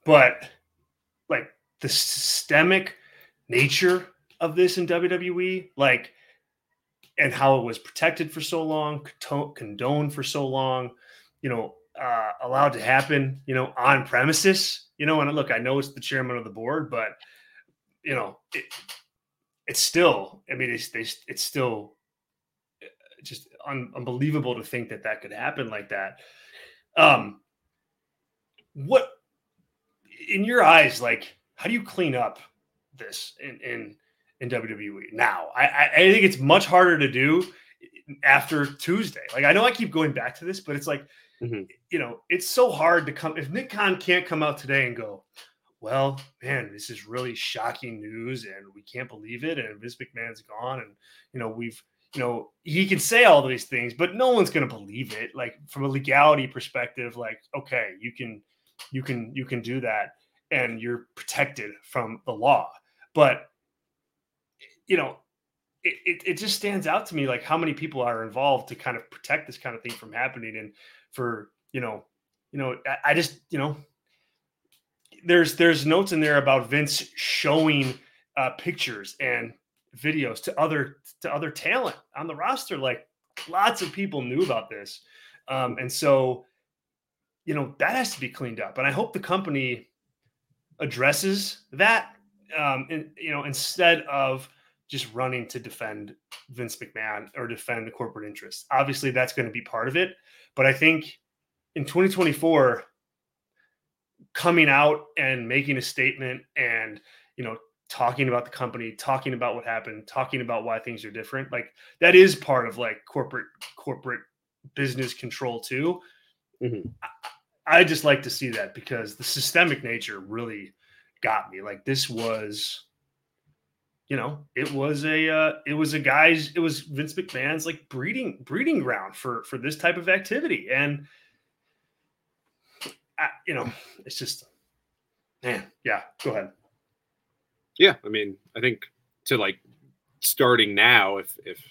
but like the systemic nature of this in WWE, like, and how it was protected for so long, condoned for so long, you know, uh, allowed to happen, you know, on premises, you know. And look, I know it's the chairman of the board, but you know, it, it's still. I mean, it's they, it's still uh, just un, unbelievable to think that that could happen like that. Um, what in your eyes, like, how do you clean up this in in in WWE now? I I, I think it's much harder to do after Tuesday. Like, I know I keep going back to this, but it's like, Mhm. you know, it's so hard to come if Nick Khan can't come out today and go. Well, man, this is really shocking news, and we can't believe it. And Vince McMahon's gone, and you know we've you know, he can say all these things, but no one's going to believe it. Like from a legality perspective, like, okay, you can, you can, you can do that and you're protected from the law. But, you know, it, it, it just stands out to me like how many people are involved to kind of protect this kind of thing from happening and for you know you know I, I just you know there's there's notes in there about Vince showing uh, pictures and videos to other to other talent on the roster. Like lots of people knew about this, um, and so you know that has to be cleaned up. And I hope the company addresses that. Um, and you know, instead of just running to defend Vince McMahon or defend the corporate interests. Obviously, that's going to be part of it. But I think in 2024, coming out and making a statement and you know talking about the company, talking about what happened, talking about why things are different, like that is part of like corporate corporate business control too. Mm-hmm. I, I just like to see that because the systemic nature really got me. Like this was you know, it was a uh, it was a guy's it was Vince McMahon's like breeding breeding ground for for this type of activity, and I, you know, it's just man, yeah. Go ahead. Yeah, I mean, I think to like starting now, if if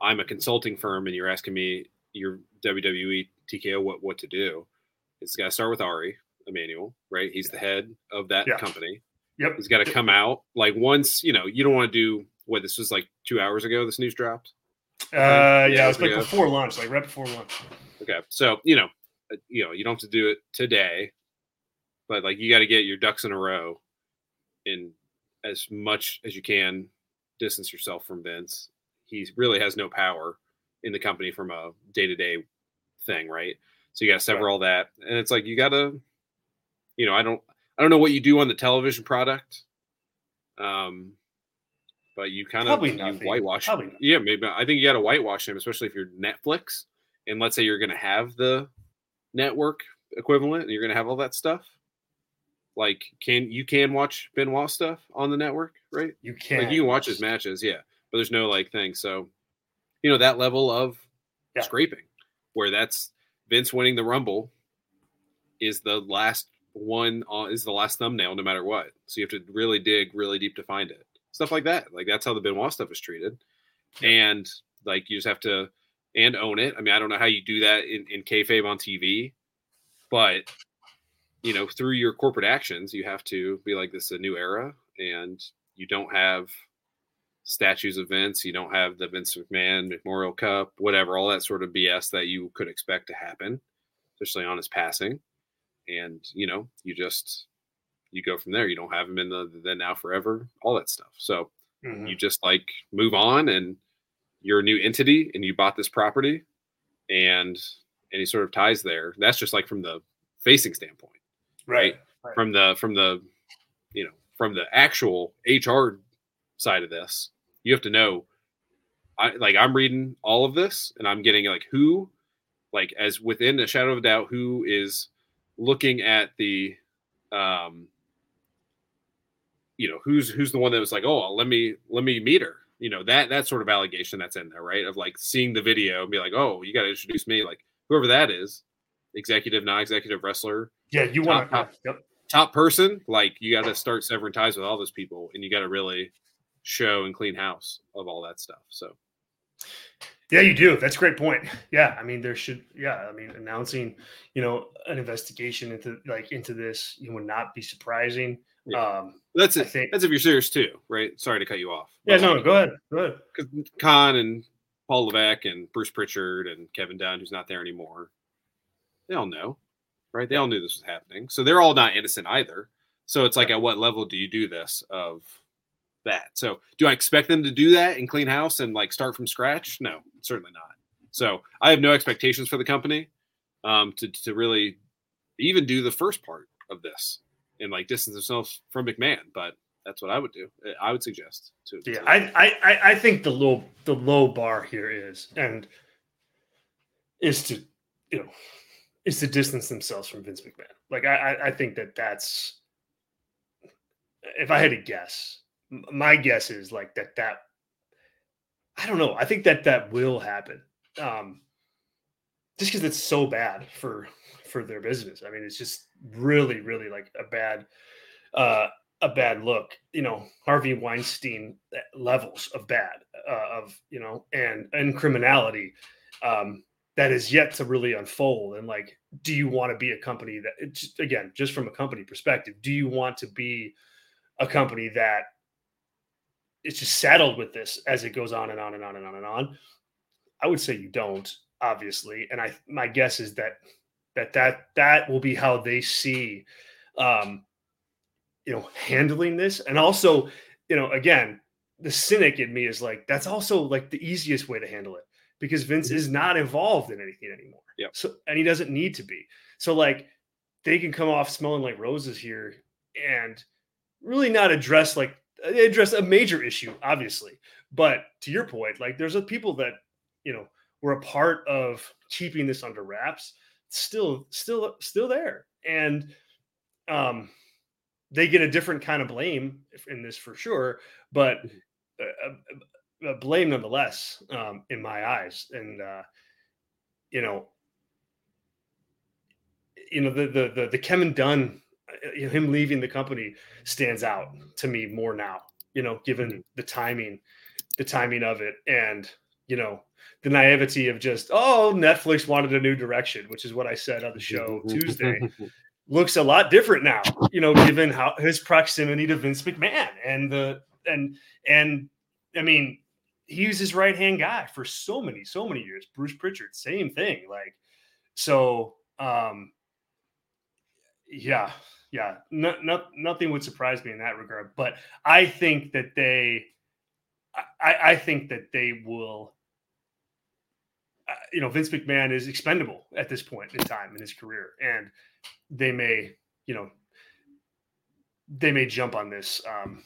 I'm a consulting firm and you're asking me your WWE TKO what what to do, it's got to start with Ari Emanuel, right? He's the head of that yeah. company. Yep. He's got to come out like once, you know, you don't want to do what this was like two hours ago, this news dropped. Uh, yeah, it's like before lunch, like right before lunch. Okay. So, you know, you know, you don't have to do it today, but like you got to get your ducks in a row in as much as you can distance yourself from Vince. He really has no power in the company from a day to day thing, right? So you got to sever right. all that. And it's like, you got to, you know, I don't, I don't know what you do on the television product. Um, but you kind of you whitewash. Yeah, maybe I think you got to whitewash him, especially if you're Netflix. And let's say you're going to have the network equivalent, and you're going to have all that stuff. Like, can you can watch Benoit stuff on the network, right? You can. Like, you can watch his matches, yeah, but there's no like thing. So, you know that level of yeah. scraping, where that's Vince winning the Rumble, is the last one uh, is the last thumbnail no matter what. So you have to really dig really deep to find it. Stuff like that. Like that's how the Benoit stuff is treated. And like you just have to and own it. I mean, I don't know how you do that in, in kayfabe on TV, but you know, through your corporate actions, you have to be like, this is a new era, and you don't have statues of Vince, you don't have the Vince McMahon Memorial Cup, whatever, all that sort of BS that you could expect to happen, especially on his passing and you know you just you go from there you don't have him in the the now forever all that stuff so mm-hmm. you just like move on and you're a new entity and you bought this property and any sort of ties there that's just like from the facing standpoint right, right. from the from the you know from the actual hr side of this you have to know i like i'm reading all of this and i'm getting like who like as within a shadow of a doubt who is looking at the um you know who's who's the one that was like oh let me let me meet her you know that that sort of allegation that's in there right of like seeing the video and be like oh you got to introduce me like whoever that is executive non-executive wrestler yeah you want top, yep. top person like you got to start severing ties with all those people and you got to really show and clean house of all that stuff so yeah, you do. That's a great point. Yeah, I mean, there should. Yeah, I mean, announcing, you know, an investigation into like into this, you would not be surprising. Yeah. Um, that's it. Think, that's if you're serious too, right? Sorry to cut you off. Yeah, no, go ahead. Go ahead. Because Khan and Paul Levesque and Bruce Pritchard and Kevin Dunn, who's not there anymore, they all know, right? They all knew this was happening, so they're all not innocent either. So it's like, at what level do you do this? Of that. So do I expect them to do that and clean house and like start from scratch? No, certainly not. So I have no expectations for the company um, to to really even do the first part of this and like distance themselves from McMahon. But that's what I would do. I would suggest to. Yeah, I, I I think the low the low bar here is and is to you know is to distance themselves from Vince McMahon. Like I I think that that's if I had to guess, my guess is like that that I don't know. I think that that will happen. Um, just because it's so bad for for their business. I mean, it's just really, really like a bad uh, a bad look. You know, Harvey Weinstein levels of bad uh, of you know and and criminality um, that is yet to really unfold. And like, do you want to be a company that it's, again, just from a company perspective, do you want to be a company that is just saddled with this as it goes on and on and on and on and on? I would say you don't, obviously. And I my guess is that that that that will be how they see um you know handling this and also you know again the cynic in me is like that's also like the easiest way to handle it because Vince mm-hmm. is not involved in anything anymore. Yeah. So and he doesn't need to be. So like they can come off smelling like roses here and really not address like address a major issue, obviously. But to your point, like there's a people that you know were a part of keeping this under wraps, still, still, still there, and um, they get a different kind of blame in this for sure. But mm-hmm. uh, uh, blame nonetheless, um, in my eyes, and uh, you know, you know the the the, the Kevin Dunn, him leaving the company stands out to me more now. You know, given mm-hmm. the timing, the timing of it, and you know the naivety of just oh Netflix wanted a new direction, which is what I said on the show Tuesday. Looks a lot different now, you know, given how his proximity to Vince McMahon and the and and I mean, he was his right hand guy for so many so many years. Bruce Pritchard, same thing. Like so, um, yeah, yeah, no, no, nothing would surprise me in that regard. But I think that they, I, I think that they will you know, Vince McMahon is expendable at this point in time in his career, and they may, you know, they may jump on this um,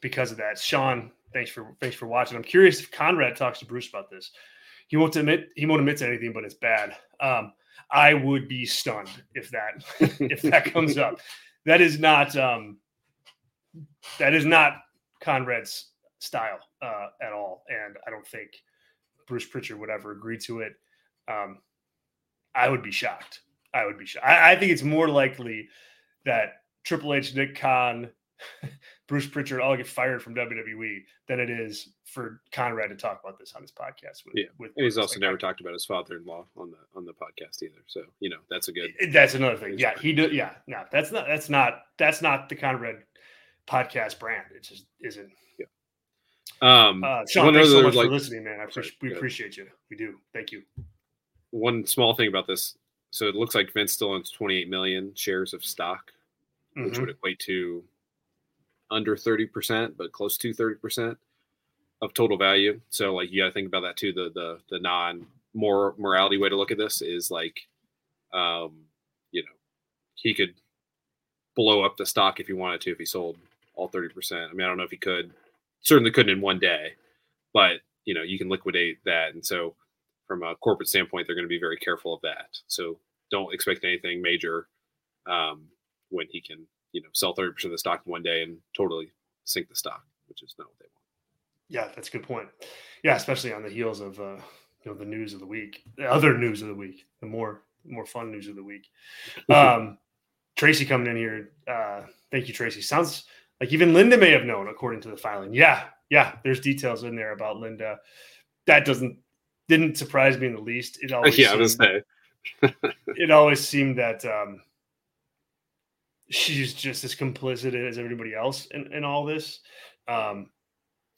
because of that. Sean, thanks for thanks for watching. I'm curious if Conrad talks to Bruce about this. He won't admit he won't admit to anything, but it's bad. Um, I would be stunned if that if that comes up. That is not um, that is not Conrad's style uh, at all, and I don't think Bruce Pritchard would ever agree to it, um, I would be shocked. I would be shocked. I, I think it's more likely that Triple H, Nick Khan, Bruce Pritchard all get fired from WWE than it is for Conrad to talk about this on his podcast. With, yeah, with and he's also like, never I, talked about his father-in-law on the on the podcast either. So you know that's a good. That's another thing. Yeah, he do. Yeah, no, that's not that's not that's not the Conrad podcast brand. It just isn't. Yeah. Um, uh, Sean, thanks so much like, for listening, man. Sorry, we appreciate you. We do. Thank you. One small thing about this. So it looks like Vince still owns 28 million shares of stock, mm-hmm. which would equate to under 30%, but close to 30% of total value. So like you got to think about that too. The the the non more morality way to look at this is like, um, you know, he could blow up the stock if he wanted to if he sold all 30%. I mean, I don't know if he could certainly couldn't in one day, but you know you can liquidate that, and so from a corporate standpoint, they're going to be very careful of that. So don't expect anything major um, when he can you know sell thirty percent of the stock in one day and totally sink the stock, which is not what they want. Yeah, that's a good point. Yeah, especially on the heels of uh, you know the news of the week, the other news of the week, the more more fun news of the week. Um, Tracy coming in here. Uh, thank you, Tracy. Sounds like even Linda may have known, according to the filing. Yeah, yeah, there's details in there about Linda. That doesn't didn't surprise me in the least. It always yeah, seemed, I was say. it always seemed that um, she's just as complicit as everybody else in, in all this. Um,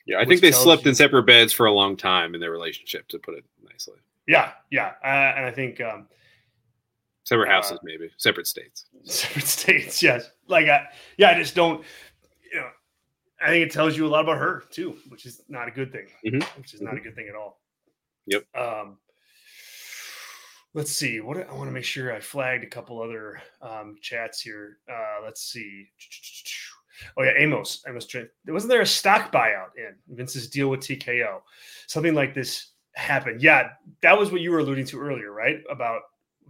yeah, I think they slept you, in separate beds for a long time in their relationship, to put it nicely. Yeah, yeah, uh, and I think um, separate houses, uh, maybe separate states. Separate states, yes. Like, I, yeah, I just don't I think it tells you a lot about her too, which is not a good thing. Mm-hmm. Which is not a good thing at all. Yep. Um, let's see. What I want to make sure I flagged a couple other um, chats here. Uh, let's see. Oh yeah, Amos. Amos. Wasn't there a stock buyout in Vince's deal with TKO? Something like this happened. Yeah, that was what you were alluding to earlier, right? About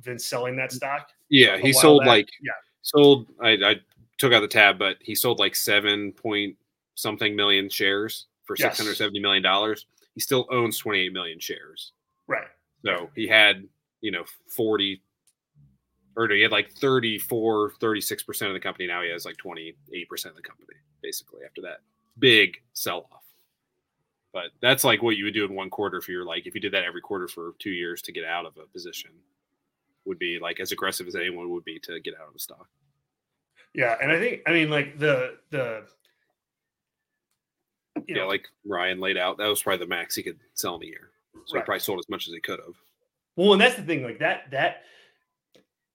Vince selling that stock. Yeah, he sold back. like yeah sold. I, I took out the tab, but he sold like seven point something million shares for six hundred seventy million dollars. He still owns twenty eight million shares. Right. So he had you know forty or he had like 34, 36% of the company. Now he has like 28% of the company, basically, after that big sell off. But that's like what you would do in one quarter if you're like, if you did that every quarter for two years to get out of a position, would be like as aggressive as anyone would be to get out of a stock. Yeah. And I think, I mean, like the, the, yeah, know, like Ryan laid out, that was probably the max he could sell in a year. So right. he probably sold as much as he could have. Well, and that's the thing, like that, that,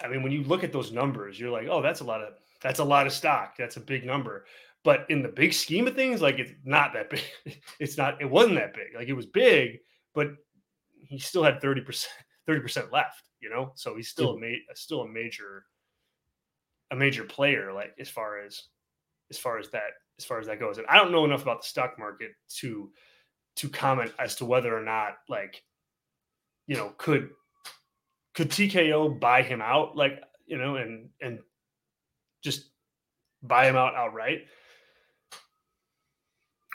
I mean, when you look at those numbers, you're like, oh, that's a lot of that's a lot of stock. That's a big number. But in the big scheme of things, like it's not that big. It's not, it wasn't that big. Like it was big, but he still had 30%, 30% left, you know? So he's still a ma- still a major a major player, like as far as as far as that as far as that goes. And I don't know enough about the stock market to to comment as to whether or not like you know could could TKO buy him out, like you know, and and just buy him out outright?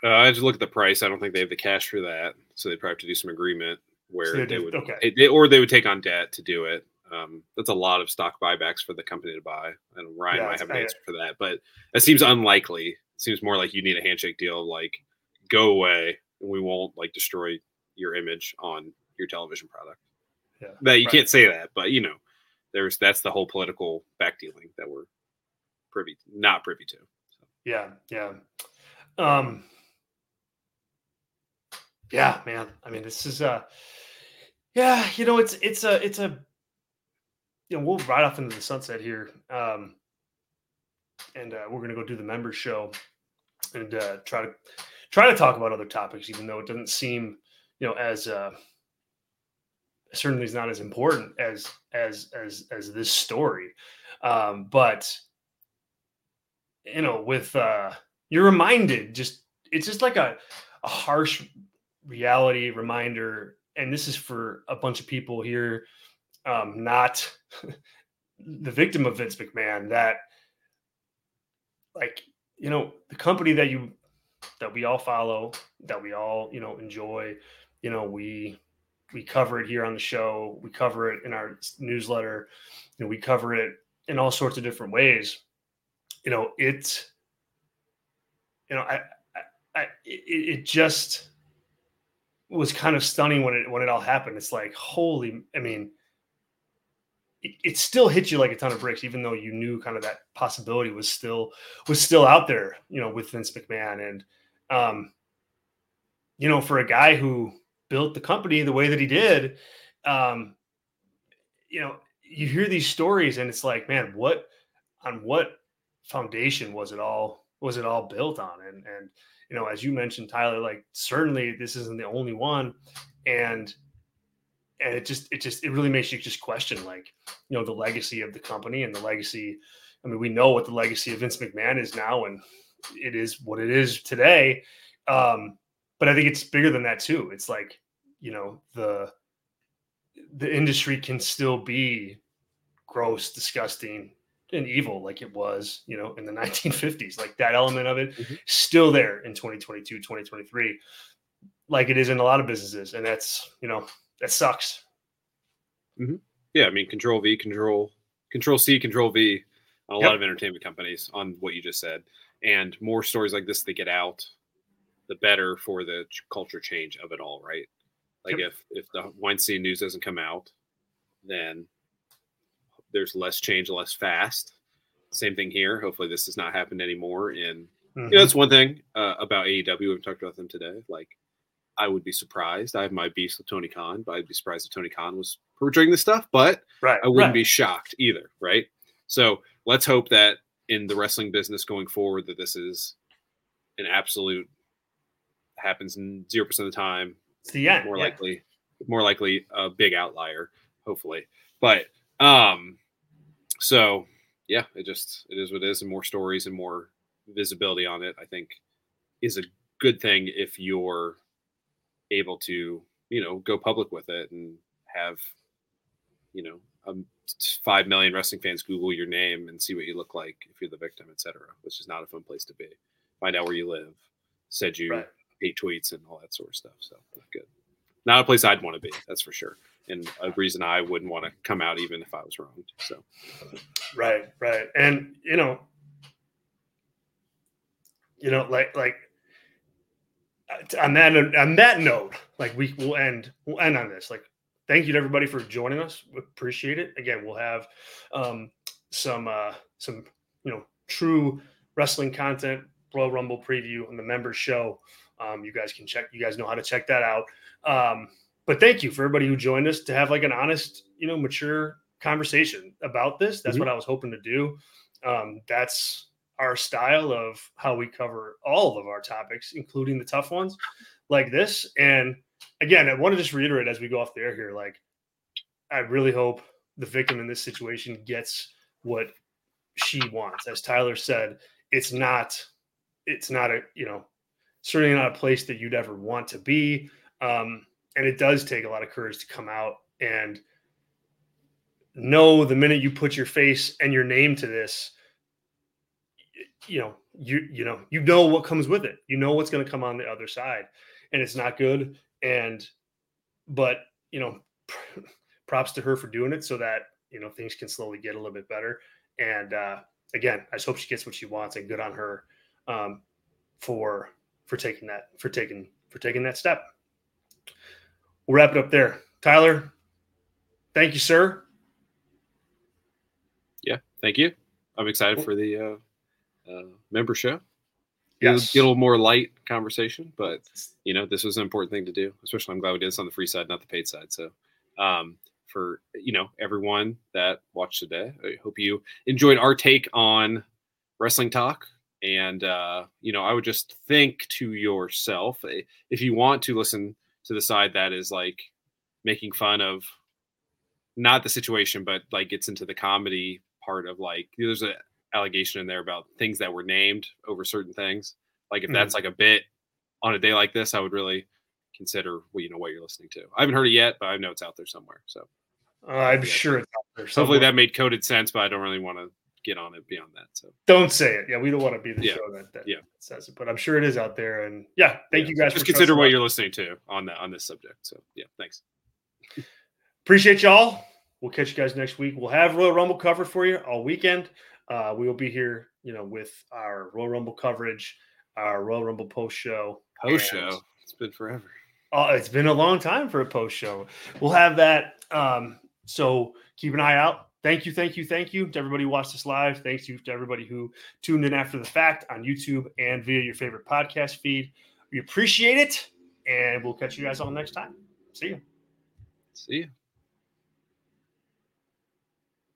Uh, I just look at the price. I don't think they have the cash for that, so they'd probably have to do some agreement where so they, they, would, okay, they, or they would take on debt to do it. Um, that's a lot of stock buybacks for the company to buy, and Ryan yeah, might have an answer for that, but it seems unlikely. Seems more like you need a handshake deal, like go away, and we won't like destroy your image on your television product. Yeah, that you right. can't say that, but you know, there's that's the whole political back dealing that we're privy, not privy to. So. Yeah, yeah, um, yeah, man. I mean, this is uh, yeah, you know, it's it's a it's a you know we'll ride off into the sunset here, um, and uh, we're gonna go do the members show and uh, try to try to talk about other topics, even though it doesn't seem you know as uh certainly is not as important as as as as this story. Um but you know with uh you're reminded just it's just like a, a harsh reality reminder and this is for a bunch of people here um not the victim of vince mcmahon that like you know the company that you that we all follow that we all you know enjoy you know we we cover it here on the show. We cover it in our newsletter. You know, we cover it in all sorts of different ways. You know, it. You know, I, I, I it, it just was kind of stunning when it when it all happened. It's like, holy! I mean, it, it still hit you like a ton of bricks, even though you knew kind of that possibility was still was still out there. You know, with Vince McMahon and, um, you know, for a guy who built the company the way that he did, um, you know, you hear these stories and it's like, man, what on what foundation was it all was it all built on? And and you know, as you mentioned, Tyler, like certainly this isn't the only one, and and it just it just it really makes you just question like you know the legacy of the company and the legacy. I mean, we know what the legacy of Vince McMahon is now, and it is what it is today. Um, but I think it's bigger than that too. It's like, you know, the the industry can still be gross, disgusting, and evil like it was, you know, in the 1950s. Like that element of it mm-hmm. still there in 2022, 2023, like it is in a lot of businesses. And that's, you know, that sucks. Mm-hmm. Yeah. I mean, control V, control, control C, control V on a yep. lot of entertainment companies on what you just said. And more stories like this that get out the better for the culture change of it all, right? Like yep. if if the Weinstein news doesn't come out, then there's less change, less fast. Same thing here. Hopefully, this has not happened anymore. And mm-hmm. you know, that's one thing uh, about AEW. We've talked about them today. Like, I would be surprised. I have my beefs with Tony Khan, but I'd be surprised if Tony Khan was portraying this stuff. But right, I wouldn't right. be shocked either. Right. So let's hope that in the wrestling business going forward, that this is an absolute happens in zero percent of the time. It's the end. More yeah. likely, more likely a big outlier, hopefully. But um, so yeah, it just it is what it is, and more stories and more visibility on it. I think is a good thing if you're able to you know go public with it and have you know um, five million wrestling fans Google your name and see what you look like if you're the victim, etc. Which is not a fun place to be. Find out where you live. Said you right hate tweets and all that sort of stuff. So not good. Not a place I'd want to be. That's for sure. and a reason I wouldn't want to come out even if I was wrong. So, right, right, and you know, you know, like like on that on that note, like we will end we'll end on this. Like, thank you to everybody for joining us. We appreciate it. Again, we'll have um, some uh, some you know true wrestling content, Royal Rumble preview on the members show. Um, you guys can check. You guys know how to check that out. Um, but thank you for everybody who joined us to have like an honest, you know, mature conversation about this. That's mm-hmm. what I was hoping to do. Um, that's our style of how we cover all of our topics, including the tough ones like this. And again, I want to just reiterate as we go off the air here, like I really hope the victim in this situation gets what she wants. As Tyler said, it's not, it's not a, you know, certainly not a place that you'd ever want to be. Um, and it does take a lot of courage to come out and know the minute you put your face and your name to this, you know, you you know, you know what comes with it. You know what's going to come on the other side, and it's not good. And but you know, props to her for doing it so that you know things can slowly get a little bit better. And uh, again, I just hope she gets what she wants, and good on her um, for for taking that for taking for taking that step. We'll wrap it up there. Tyler, thank you, sir. Yeah, thank you. I'm excited for the uh, uh, member show. Yes. Get a little more light conversation, but you know, this was an important thing to do. Especially, I'm glad we did this on the free side, not the paid side. So, um, for you know everyone that watched today, I hope you enjoyed our take on wrestling talk. And uh, you know, I would just think to yourself eh, if you want to listen to the side that is like making fun of not the situation, but like gets into the comedy part of like there's an allegation in there about things that were named over certain things. Like if mm-hmm. that's like a bit on a day like this, I would really consider well, you know what you're listening to. I haven't heard it yet, but I know it's out there somewhere. So uh, I'm yeah. sure it's out there. Somewhere. Hopefully that made coded sense, but I don't really want to get on it beyond that. So don't say it. Yeah, we don't want to be the yeah. show that, that yeah. says it, but I'm sure it is out there. And yeah, thank yeah. you guys. Just consider what you're listening to on that on this subject. So yeah, thanks. Appreciate y'all. We'll catch you guys next week. We'll have Royal Rumble covered for you all weekend. Uh, we will be here, you know, with our Royal Rumble coverage, our Royal Rumble post show. Post show. It's been forever. Oh, it's been a long time for a post show. We'll have that. Um, so keep an eye out thank you, thank you, thank you to everybody who watched this live. Thanks you to everybody who tuned in after the fact on YouTube and via your favorite podcast feed. We appreciate it, and we'll catch you guys all next time. See you. See you.